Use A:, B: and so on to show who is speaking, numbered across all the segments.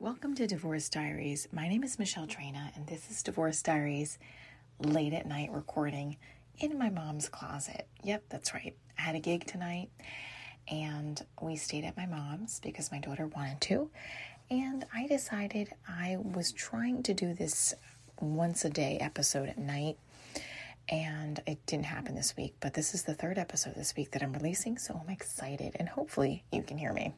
A: Welcome to Divorce Diaries. My name is Michelle Trina, and this is Divorce Diaries late at night recording in my mom's closet. Yep, that's right. I had a gig tonight, and we stayed at my mom's because my daughter wanted to. And I decided I was trying to do this once a day episode at night, and it didn't happen this week. But this is the third episode this week that I'm releasing, so I'm excited, and hopefully you can hear me.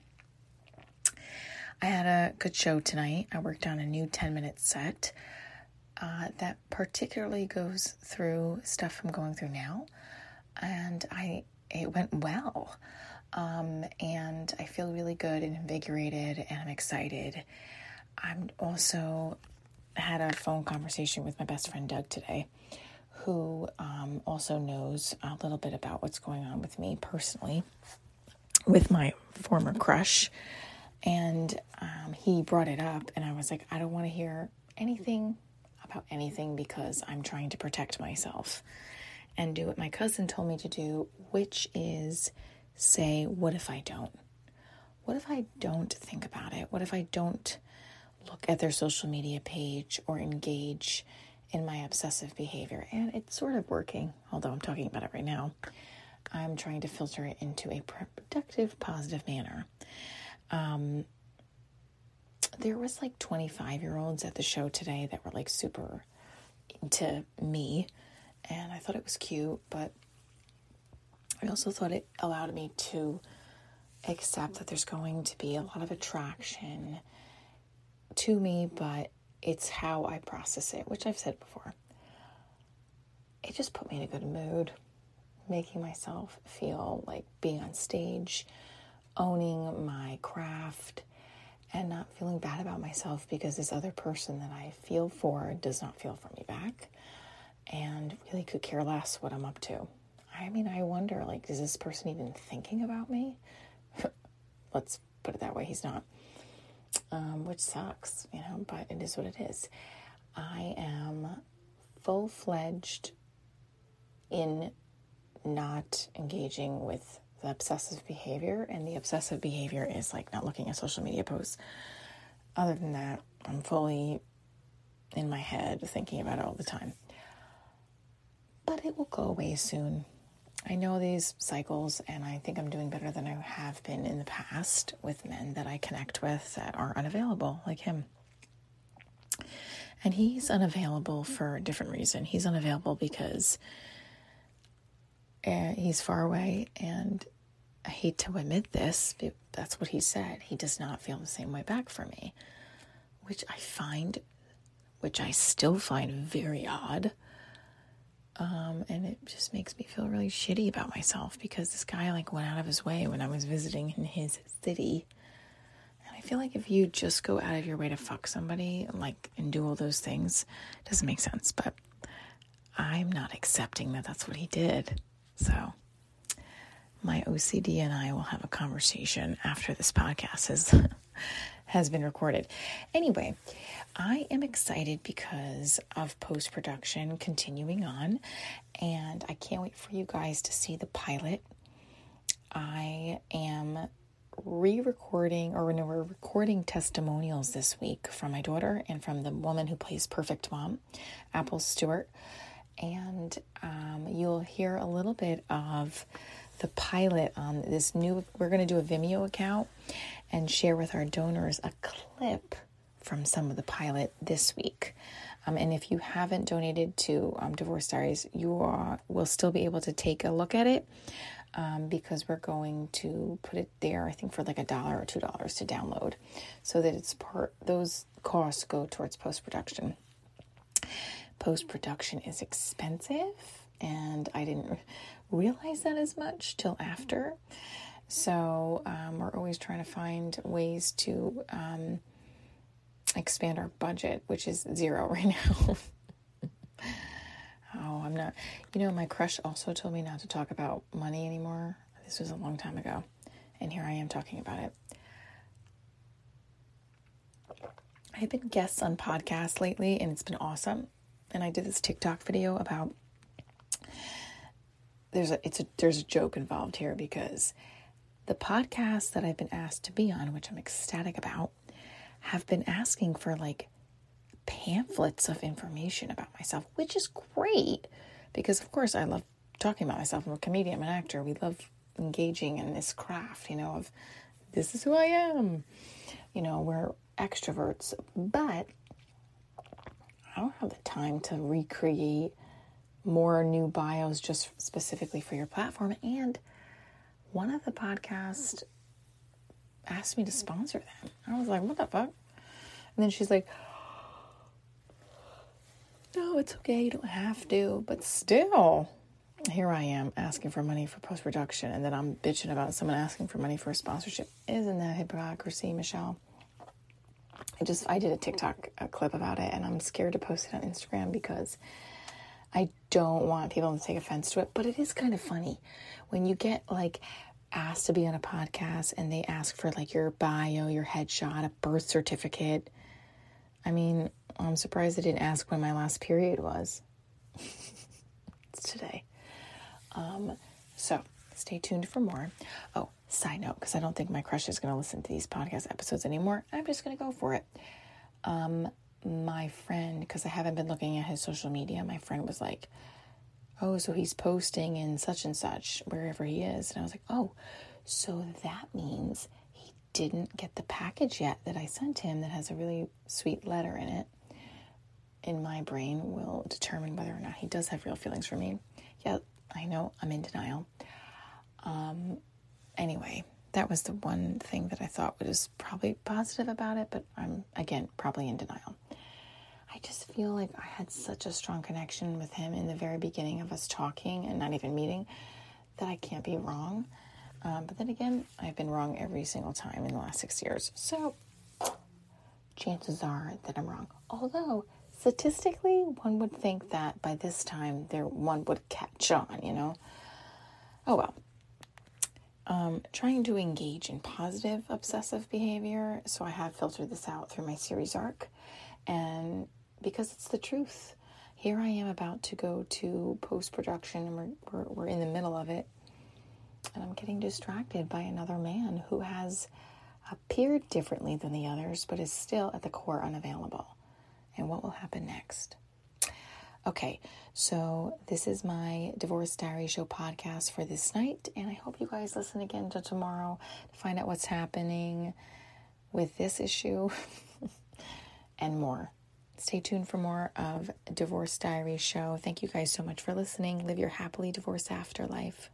A: I had a good show tonight. I worked on a new 10 minute set uh, that particularly goes through stuff I'm going through now. And I it went well. Um, and I feel really good and invigorated and I'm excited. I'm also had a phone conversation with my best friend Doug today, who um, also knows a little bit about what's going on with me personally, with my former crush and he brought it up, and I was like, I don't want to hear anything about anything because I'm trying to protect myself and do what my cousin told me to do, which is say, What if I don't? What if I don't think about it? What if I don't look at their social media page or engage in my obsessive behavior? And it's sort of working, although I'm talking about it right now. I'm trying to filter it into a productive, positive manner. Um, there was like 25 year olds at the show today that were like super into me and i thought it was cute but i also thought it allowed me to accept that there's going to be a lot of attraction to me but it's how i process it which i've said before. It just put me in a good mood making myself feel like being on stage owning my craft feeling bad about myself because this other person that I feel for does not feel for me back and really could care less what I'm up to. I mean, I wonder like, is this person even thinking about me? Let's put it that way. He's not, um, which sucks, you know, but it is what it is. I am full fledged in not engaging with the obsessive behavior, and the obsessive behavior is like not looking at social media posts. Other than that, I'm fully in my head thinking about it all the time. But it will go away soon. I know these cycles, and I think I'm doing better than I have been in the past with men that I connect with that are unavailable, like him. And he's unavailable for a different reason. He's unavailable because and he's far away and I hate to admit this, but that's what he said. He does not feel the same way back for me, which I find, which I still find very odd. Um, and it just makes me feel really shitty about myself because this guy like went out of his way when I was visiting in his city. And I feel like if you just go out of your way to fuck somebody, like, and do all those things, doesn't make sense. But I'm not accepting that that's what he did. So my OCD and I will have a conversation after this podcast has has been recorded. Anyway, I am excited because of post production continuing on, and I can't wait for you guys to see the pilot. I am re-recording or no, we're recording testimonials this week from my daughter and from the woman who plays perfect mom apple stewart and um, you'll hear a little bit of the pilot on this new. We're going to do a Vimeo account and share with our donors a clip from some of the pilot this week. Um, and if you haven't donated to um, Divorce Diaries, you are, will still be able to take a look at it um, because we're going to put it there, I think, for like a dollar or two dollars to download so that it's part, those costs go towards post production post production is expensive, and I didn't realize that as much till after. So um, we're always trying to find ways to um, expand our budget, which is zero right now. oh, I'm not. You know, my crush also told me not to talk about money anymore. This was a long time ago, and here I am talking about it. I've been guests on podcasts lately, and it's been awesome and I did this TikTok video about there's a it's a there's a joke involved here because the podcasts that I've been asked to be on, which I'm ecstatic about, have been asking for like pamphlets of information about myself, which is great because, of course, I love talking about myself. I'm a comedian, I'm an actor. We love engaging in this craft, you know, of this is who I am. You know, we're extroverts, but I don't have the time to recreate more new bios just specifically for your platform. And one of the podcasts asked me to sponsor them. I was like, what the fuck? And then she's like, no, it's okay. You don't have to. But still, here I am asking for money for post production, and then I'm bitching about someone asking for money for a sponsorship. Isn't that hypocrisy, Michelle? I just I did a TikTok a clip about it, and I'm scared to post it on Instagram because I don't want people to take offense to it. But it is kind of funny when you get like asked to be on a podcast and they ask for like your bio, your headshot, a birth certificate. I mean, I'm surprised they didn't ask when my last period was. it's today. Um, so stay tuned for more. Oh, side note, because I don't think my crush is going to listen to these podcast episodes anymore. I'm just going to go for it. Um, my friend, because I haven't been looking at his social media, my friend was like, Oh, so he's posting in such and such, wherever he is. And I was like, Oh, so that means he didn't get the package yet that I sent him that has a really sweet letter in it. In my brain, will determine whether or not he does have real feelings for me. Yeah, I know I'm in denial. Um, anyway, that was the one thing that I thought was probably positive about it, but I'm again probably in denial. I just feel like I had such a strong connection with him in the very beginning of us talking and not even meeting that I can't be wrong. Um, but then again, I've been wrong every single time in the last six years. So chances are that I'm wrong. Although statistically, one would think that by this time there one would catch on, you know. Oh well. Um, trying to engage in positive obsessive behavior, so I have filtered this out through my series arc, and because it's the truth. Here I am about to go to post production, and we're, we're, we're in the middle of it, and I'm getting distracted by another man who has appeared differently than the others, but is still at the core unavailable and what will happen next. Okay, so this is my Divorce Diary Show podcast for this night, and I hope you guys listen again to tomorrow to find out what's happening with this issue and more. Stay tuned for more of Divorce Diary Show. Thank you guys so much for listening. Live your happily divorced afterlife.